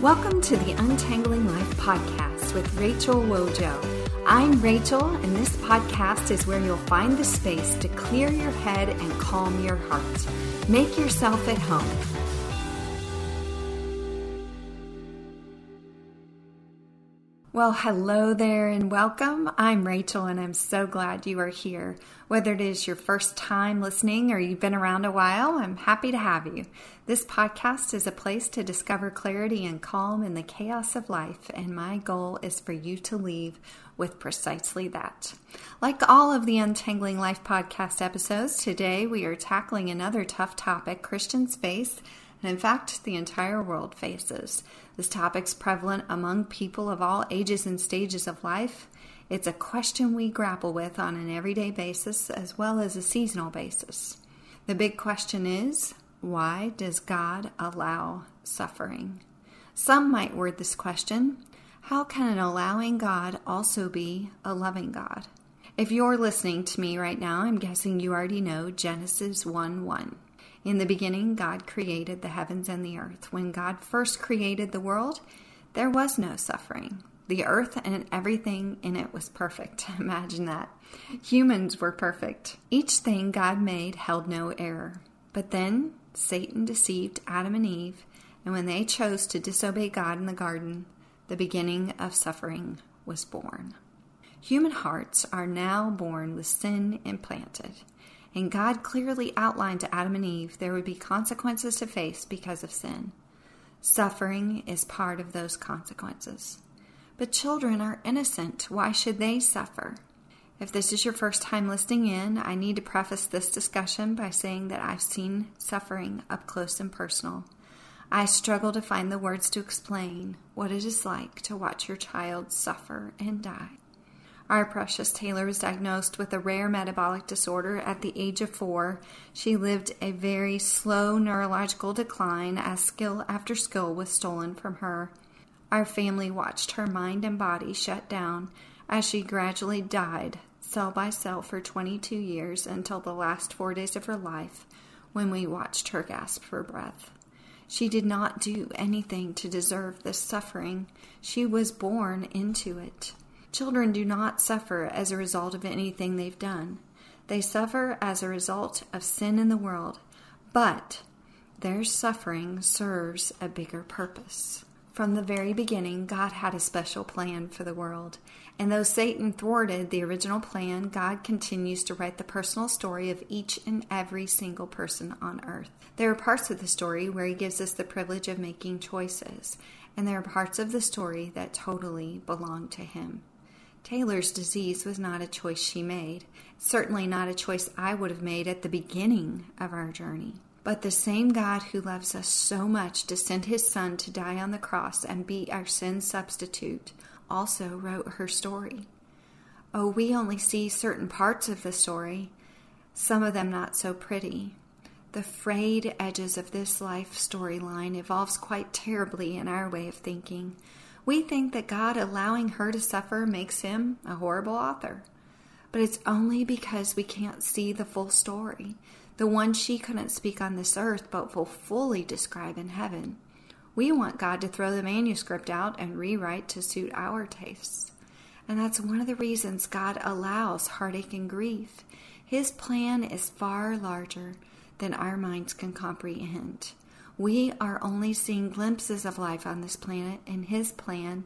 Welcome to the Untangling Life podcast with Rachel Wojo. I'm Rachel, and this podcast is where you'll find the space to clear your head and calm your heart. Make yourself at home. Well, hello there and welcome. I'm Rachel and I'm so glad you are here. Whether it is your first time listening or you've been around a while, I'm happy to have you. This podcast is a place to discover clarity and calm in the chaos of life, and my goal is for you to leave with precisely that. Like all of the Untangling Life podcast episodes, today we are tackling another tough topic Christians face and in fact, the entire world faces. This topic's prevalent among people of all ages and stages of life. It's a question we grapple with on an everyday basis as well as a seasonal basis. The big question is why does God allow suffering? Some might word this question how can an allowing God also be a loving God? If you're listening to me right now, I'm guessing you already know Genesis 1 1. In the beginning, God created the heavens and the earth. When God first created the world, there was no suffering. The earth and everything in it was perfect. Imagine that. Humans were perfect. Each thing God made held no error. But then Satan deceived Adam and Eve, and when they chose to disobey God in the garden, the beginning of suffering was born. Human hearts are now born with sin implanted. And God clearly outlined to Adam and Eve there would be consequences to face because of sin. Suffering is part of those consequences. But children are innocent. Why should they suffer? If this is your first time listening in, I need to preface this discussion by saying that I've seen suffering up close and personal. I struggle to find the words to explain what it is like to watch your child suffer and die. Our precious Taylor was diagnosed with a rare metabolic disorder at the age of four. She lived a very slow neurological decline as skill after skill was stolen from her. Our family watched her mind and body shut down as she gradually died cell by cell for 22 years until the last four days of her life when we watched her gasp for breath. She did not do anything to deserve this suffering. She was born into it. Children do not suffer as a result of anything they've done. They suffer as a result of sin in the world, but their suffering serves a bigger purpose. From the very beginning, God had a special plan for the world. And though Satan thwarted the original plan, God continues to write the personal story of each and every single person on earth. There are parts of the story where he gives us the privilege of making choices, and there are parts of the story that totally belong to him. Taylor's disease was not a choice she made, certainly not a choice I would have made at the beginning of our journey. But the same God who loves us so much to send his Son to die on the cross and be our sin substitute also wrote her story. Oh, we only see certain parts of the story, some of them not so pretty. The frayed edges of this life storyline evolves quite terribly in our way of thinking we think that God allowing her to suffer makes him a horrible author. But it's only because we can't see the full story, the one she couldn't speak on this earth but will fully describe in heaven. We want God to throw the manuscript out and rewrite to suit our tastes. And that's one of the reasons God allows heartache and grief. His plan is far larger than our minds can comprehend. We are only seeing glimpses of life on this planet, and His plan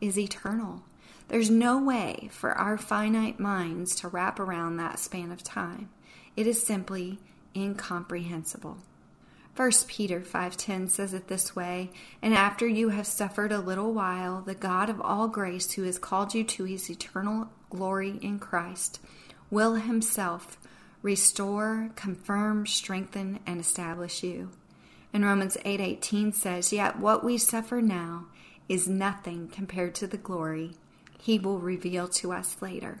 is eternal. There's no way for our finite minds to wrap around that span of time. It is simply incomprehensible. 1 Peter 5:10 says it this way, and after you have suffered a little while, the God of all grace who has called you to his eternal glory in Christ will himself restore, confirm, strengthen and establish you. And Romans 8:18 8, says, "Yet what we suffer now is nothing compared to the glory he will reveal to us later."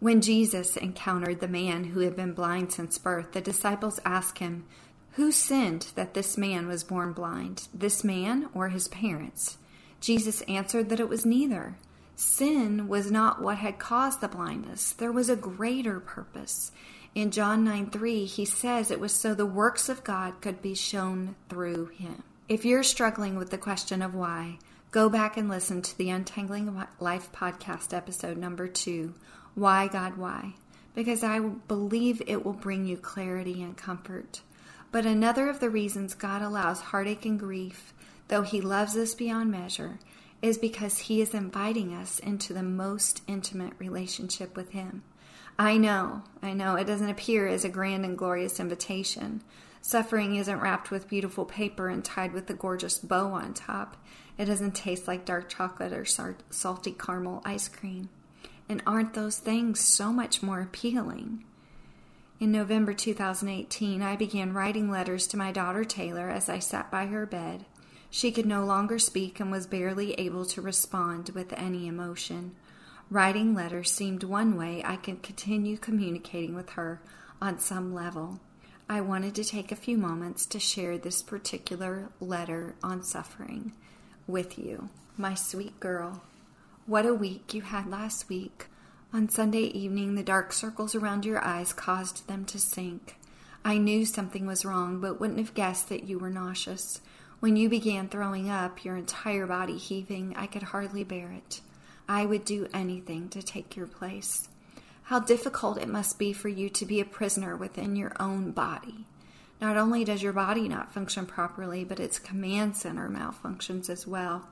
When Jesus encountered the man who had been blind since birth, the disciples asked him, "Who sinned that this man was born blind, this man or his parents?" Jesus answered that it was neither. Sin was not what had caused the blindness. There was a greater purpose. In John 9 3, he says it was so the works of God could be shown through him. If you're struggling with the question of why, go back and listen to the Untangling Life podcast episode number two Why God Why? Because I believe it will bring you clarity and comfort. But another of the reasons God allows heartache and grief, though He loves us beyond measure, is because He is inviting us into the most intimate relationship with Him. I know, I know, it doesn't appear as a grand and glorious invitation. Suffering isn't wrapped with beautiful paper and tied with a gorgeous bow on top. It doesn't taste like dark chocolate or salty caramel ice cream. And aren't those things so much more appealing? In November 2018, I began writing letters to my daughter Taylor as I sat by her bed. She could no longer speak and was barely able to respond with any emotion. Writing letters seemed one way I could continue communicating with her on some level. I wanted to take a few moments to share this particular letter on suffering with you. My sweet girl, what a week you had last week. On Sunday evening, the dark circles around your eyes caused them to sink. I knew something was wrong, but wouldn't have guessed that you were nauseous. When you began throwing up, your entire body heaving, I could hardly bear it. I would do anything to take your place. How difficult it must be for you to be a prisoner within your own body. Not only does your body not function properly, but its command center malfunctions as well,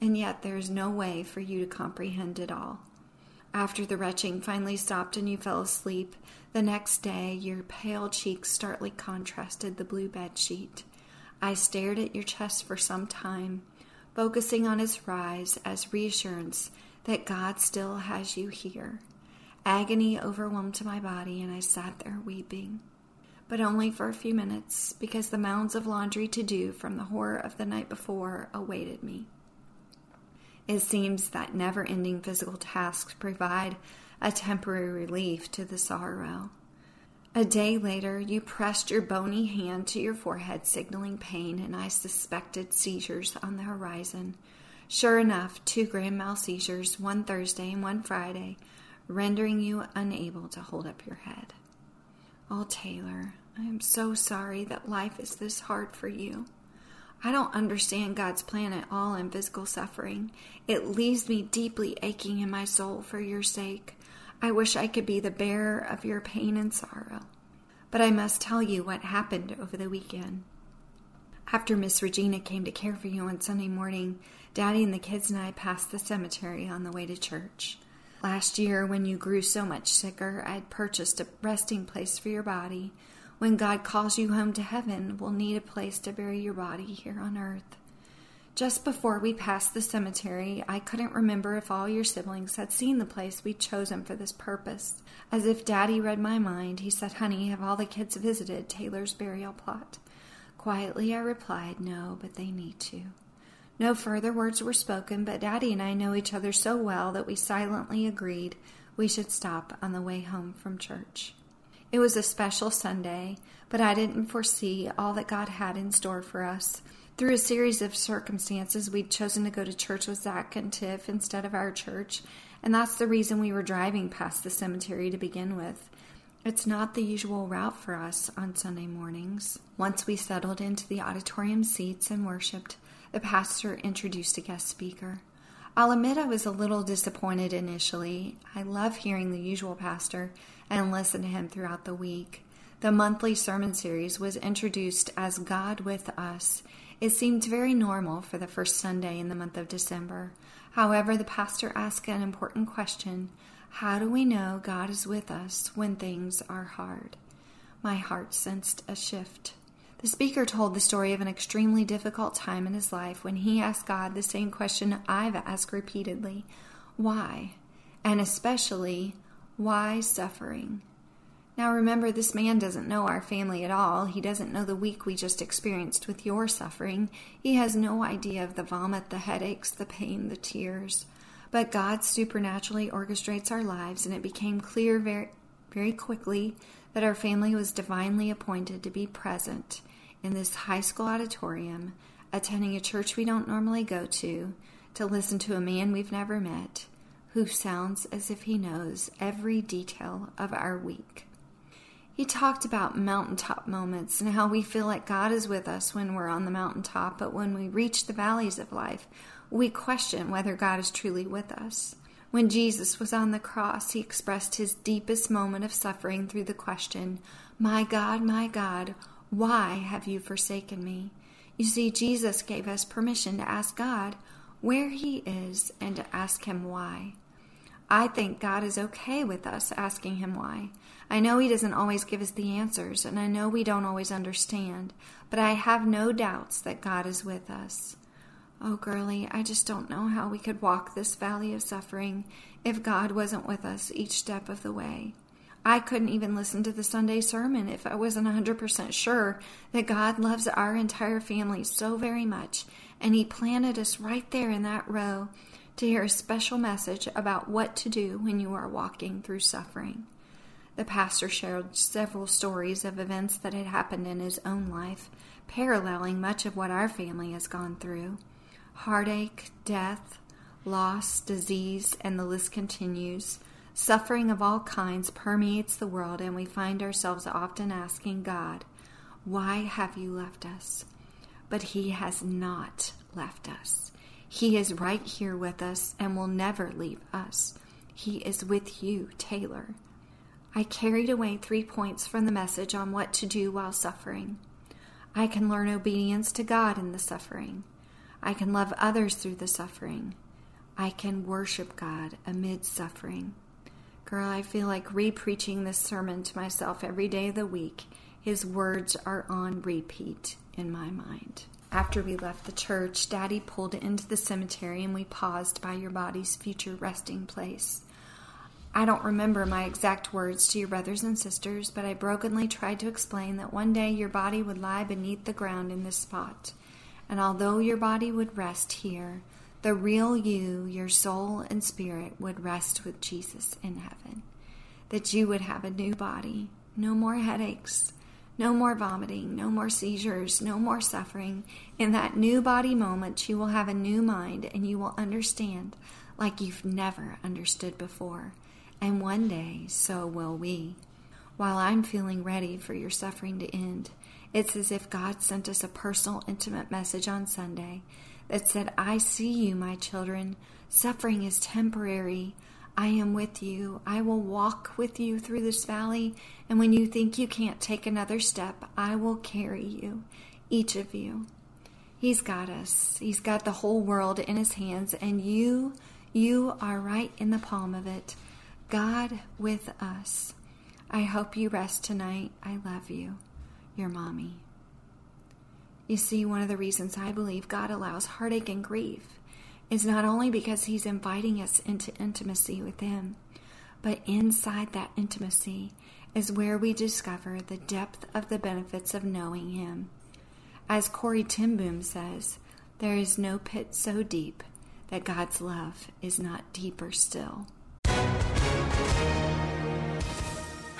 and yet there is no way for you to comprehend it all. After the retching finally stopped and you fell asleep, the next day your pale cheeks starkly contrasted the blue bed sheet. I stared at your chest for some time, focusing on its rise as reassurance that God still has you here. Agony overwhelmed my body, and I sat there weeping. But only for a few minutes, because the mounds of laundry to do from the horror of the night before awaited me. It seems that never ending physical tasks provide a temporary relief to the sorrow. A day later, you pressed your bony hand to your forehead, signaling pain, and I suspected seizures on the horizon. Sure enough, two grand mal seizures, one Thursday and one Friday, rendering you unable to hold up your head. Oh, Taylor, I am so sorry that life is this hard for you. I don't understand God's plan at all in physical suffering. It leaves me deeply aching in my soul for your sake. I wish I could be the bearer of your pain and sorrow. But I must tell you what happened over the weekend. After Miss Regina came to care for you on Sunday morning, Daddy and the kids and I passed the cemetery on the way to church. Last year, when you grew so much sicker, I'd purchased a resting place for your body. When God calls you home to heaven, we'll need a place to bury your body here on earth. Just before we passed the cemetery, I couldn't remember if all your siblings had seen the place we'd chosen for this purpose. As if Daddy read my mind, he said, Honey, have all the kids visited Taylor's burial plot? Quietly, I replied, No, but they need to. No further words were spoken, but Daddy and I know each other so well that we silently agreed we should stop on the way home from church. It was a special Sunday, but I didn't foresee all that God had in store for us. Through a series of circumstances, we'd chosen to go to church with Zach and Tiff instead of our church, and that's the reason we were driving past the cemetery to begin with. It's not the usual route for us on Sunday mornings. Once we settled into the auditorium seats and worshiped, the pastor introduced a guest speaker. I'll admit I was a little disappointed initially. I love hearing the usual pastor and listen to him throughout the week. The monthly sermon series was introduced as God with Us. It seemed very normal for the first Sunday in the month of December. However, the pastor asked an important question How do we know God is with us when things are hard? My heart sensed a shift. The speaker told the story of an extremely difficult time in his life when he asked God the same question I've asked repeatedly why? And especially, why suffering? Now remember, this man doesn't know our family at all. He doesn't know the week we just experienced with your suffering. He has no idea of the vomit, the headaches, the pain, the tears. But God supernaturally orchestrates our lives, and it became clear very, very quickly that our family was divinely appointed to be present in this high school auditorium, attending a church we don't normally go to, to listen to a man we've never met who sounds as if he knows every detail of our week. He talked about mountaintop moments and how we feel like God is with us when we're on the mountaintop, but when we reach the valleys of life, we question whether God is truly with us. When Jesus was on the cross, he expressed his deepest moment of suffering through the question, My God, my God, why have you forsaken me? You see, Jesus gave us permission to ask God where he is and to ask him why. I think God is okay with us asking him why. I know He doesn't always give us the answers, and I know we don't always understand, but I have no doubts that God is with us. Oh, girlie, I just don't know how we could walk this valley of suffering if God wasn't with us each step of the way. I couldn't even listen to the Sunday sermon if I wasn't 100% sure that God loves our entire family so very much, and He planted us right there in that row to hear a special message about what to do when you are walking through suffering. The pastor shared several stories of events that had happened in his own life, paralleling much of what our family has gone through heartache, death, loss, disease, and the list continues. Suffering of all kinds permeates the world, and we find ourselves often asking God, Why have you left us? But He has not left us. He is right here with us and will never leave us. He is with you, Taylor. I carried away three points from the message on what to do while suffering. I can learn obedience to God in the suffering. I can love others through the suffering. I can worship God amid suffering. Girl, I feel like re-preaching this sermon to myself every day of the week. His words are on repeat in my mind. After we left the church, Daddy pulled into the cemetery and we paused by your body's future resting place. I don't remember my exact words to your brothers and sisters, but I brokenly tried to explain that one day your body would lie beneath the ground in this spot. And although your body would rest here, the real you, your soul and spirit, would rest with Jesus in heaven. That you would have a new body, no more headaches, no more vomiting, no more seizures, no more suffering. In that new body moment, you will have a new mind and you will understand like you've never understood before and one day so will we. While I'm feeling ready for your suffering to end, it's as if God sent us a personal, intimate message on Sunday that said, I see you, my children. Suffering is temporary. I am with you. I will walk with you through this valley. And when you think you can't take another step, I will carry you, each of you. He's got us. He's got the whole world in his hands, and you, you are right in the palm of it. God with us. I hope you rest tonight. I love you. Your mommy. You see, one of the reasons I believe God allows heartache and grief is not only because He's inviting us into intimacy with Him, but inside that intimacy is where we discover the depth of the benefits of knowing Him. As Corrie ten Boom says, there is no pit so deep that God's love is not deeper still.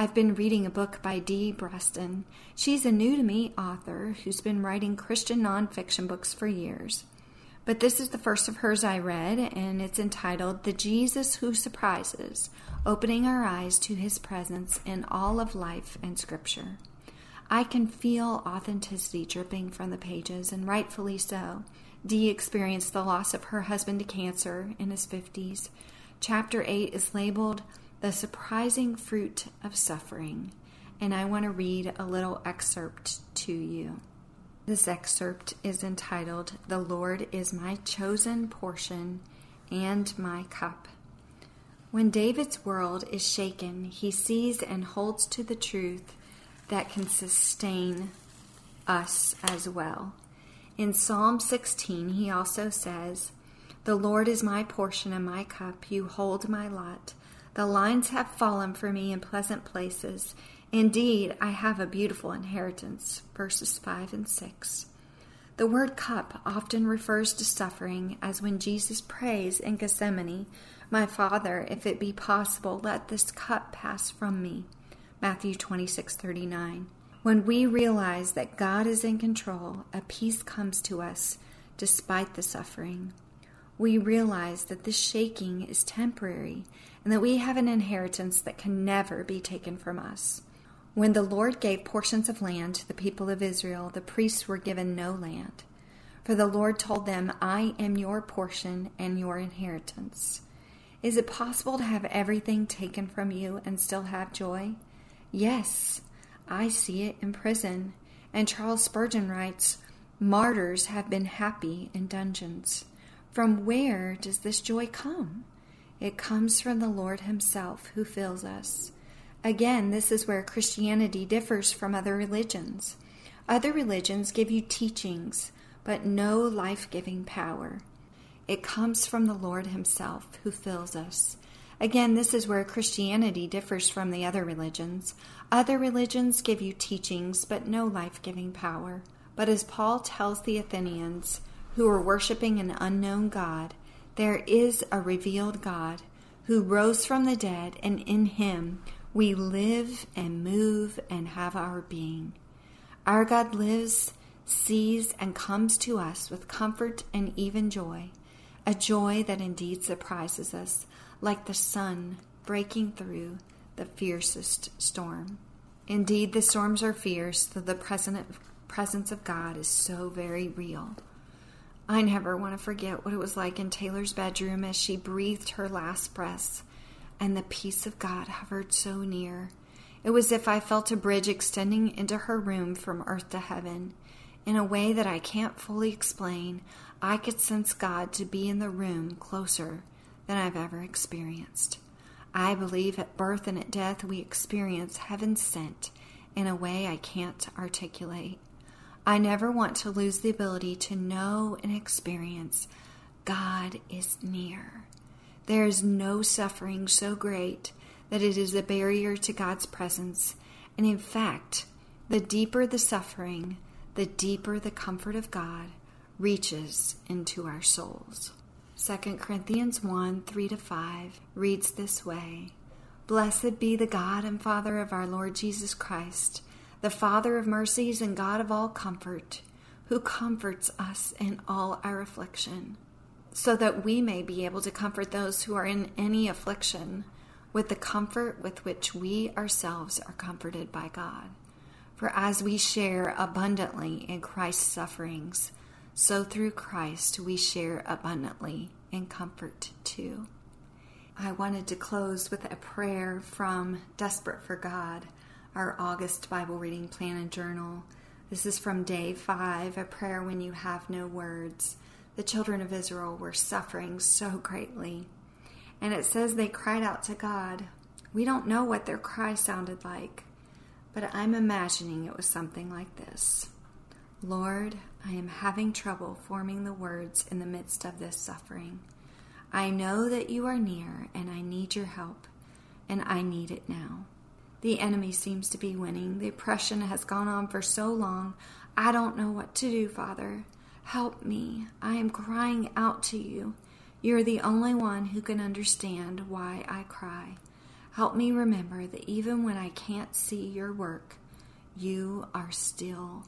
I've been reading a book by Dee Brestin. She's a new to me author who's been writing Christian nonfiction books for years. But this is the first of hers I read, and it's entitled The Jesus Who Surprises Opening Our Eyes to His Presence in All of Life and Scripture. I can feel authenticity dripping from the pages, and rightfully so. Dee experienced the loss of her husband to cancer in his 50s. Chapter 8 is labeled the Surprising Fruit of Suffering, and I want to read a little excerpt to you. This excerpt is entitled, The Lord is My Chosen Portion and My Cup. When David's world is shaken, he sees and holds to the truth that can sustain us as well. In Psalm 16, he also says, The Lord is my portion and my cup. You hold my lot. The lines have fallen for me in pleasant places. Indeed, I have a beautiful inheritance. Verses 5 and 6. The word cup often refers to suffering, as when Jesus prays in Gethsemane, My Father, if it be possible, let this cup pass from me. Matthew 26 39. When we realize that God is in control, a peace comes to us despite the suffering. We realize that this shaking is temporary and that we have an inheritance that can never be taken from us. When the Lord gave portions of land to the people of Israel, the priests were given no land. For the Lord told them, I am your portion and your inheritance. Is it possible to have everything taken from you and still have joy? Yes, I see it in prison. And Charles Spurgeon writes, Martyrs have been happy in dungeons. From where does this joy come? It comes from the Lord Himself who fills us. Again, this is where Christianity differs from other religions. Other religions give you teachings, but no life giving power. It comes from the Lord Himself who fills us. Again, this is where Christianity differs from the other religions. Other religions give you teachings, but no life giving power. But as Paul tells the Athenians, who are worshiping an unknown God, there is a revealed God who rose from the dead, and in him we live and move and have our being. Our God lives, sees, and comes to us with comfort and even joy, a joy that indeed surprises us like the sun breaking through the fiercest storm. Indeed, the storms are fierce, though the presence of God is so very real. I never want to forget what it was like in Taylor's bedroom as she breathed her last breaths, and the peace of God hovered so near. It was as if I felt a bridge extending into her room from earth to heaven. In a way that I can't fully explain, I could sense God to be in the room closer than I've ever experienced. I believe at birth and at death we experience heaven sent in a way I can't articulate. I never want to lose the ability to know and experience God is near. There is no suffering so great that it is a barrier to God's presence. And in fact, the deeper the suffering, the deeper the comfort of God reaches into our souls. 2 Corinthians 1 3 to 5 reads this way Blessed be the God and Father of our Lord Jesus Christ, the Father of mercies and God of all comfort, who comforts us in all our affliction, so that we may be able to comfort those who are in any affliction with the comfort with which we ourselves are comforted by God. For as we share abundantly in Christ's sufferings, so through Christ we share abundantly in comfort too. I wanted to close with a prayer from Desperate for God, our August Bible reading plan and journal. This is from day five, a prayer when you have no words. The children of Israel were suffering so greatly. And it says they cried out to God. We don't know what their cry sounded like, but I'm imagining it was something like this Lord, I am having trouble forming the words in the midst of this suffering. I know that you are near and I need your help, and I need it now. The enemy seems to be winning. The oppression has gone on for so long. I don't know what to do, Father. Help me. I am crying out to you. You're the only one who can understand why I cry. Help me remember that even when I can't see your work, you are still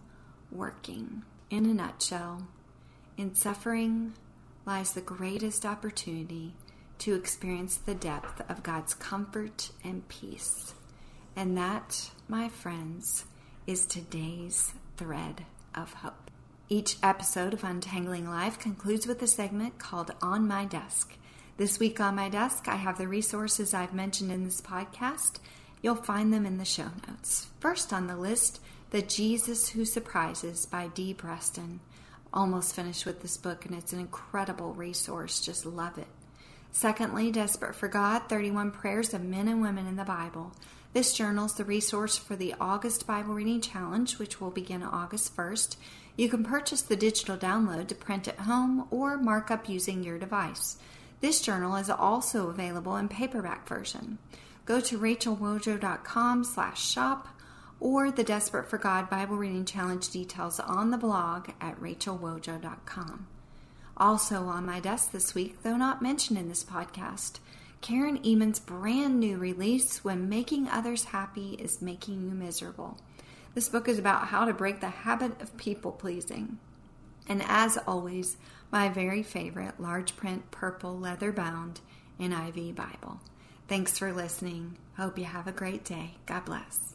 working. In a nutshell, in suffering lies the greatest opportunity to experience the depth of God's comfort and peace. And that, my friends, is today's thread of hope. Each episode of Untangling Life concludes with a segment called On My Desk. This week on my desk, I have the resources I've mentioned in this podcast. You'll find them in the show notes. First on the list, The Jesus Who Surprises by Dee Brestin. Almost finished with this book, and it's an incredible resource. Just love it. Secondly, Desperate for God 31 Prayers of Men and Women in the Bible. This journal is the resource for the August Bible Reading Challenge, which will begin August 1st. You can purchase the digital download to print at home or mark up using your device. This journal is also available in paperback version. Go to rachelwojo.com slash shop or the Desperate for God Bible Reading Challenge details on the blog at rachelwojo.com. Also on my desk this week, though not mentioned in this podcast, Karen Ehman's brand new release, When Making Others Happy is Making You Miserable. This book is about how to break the habit of people pleasing. And as always, my very favorite large print purple leather bound NIV Bible. Thanks for listening. Hope you have a great day. God bless.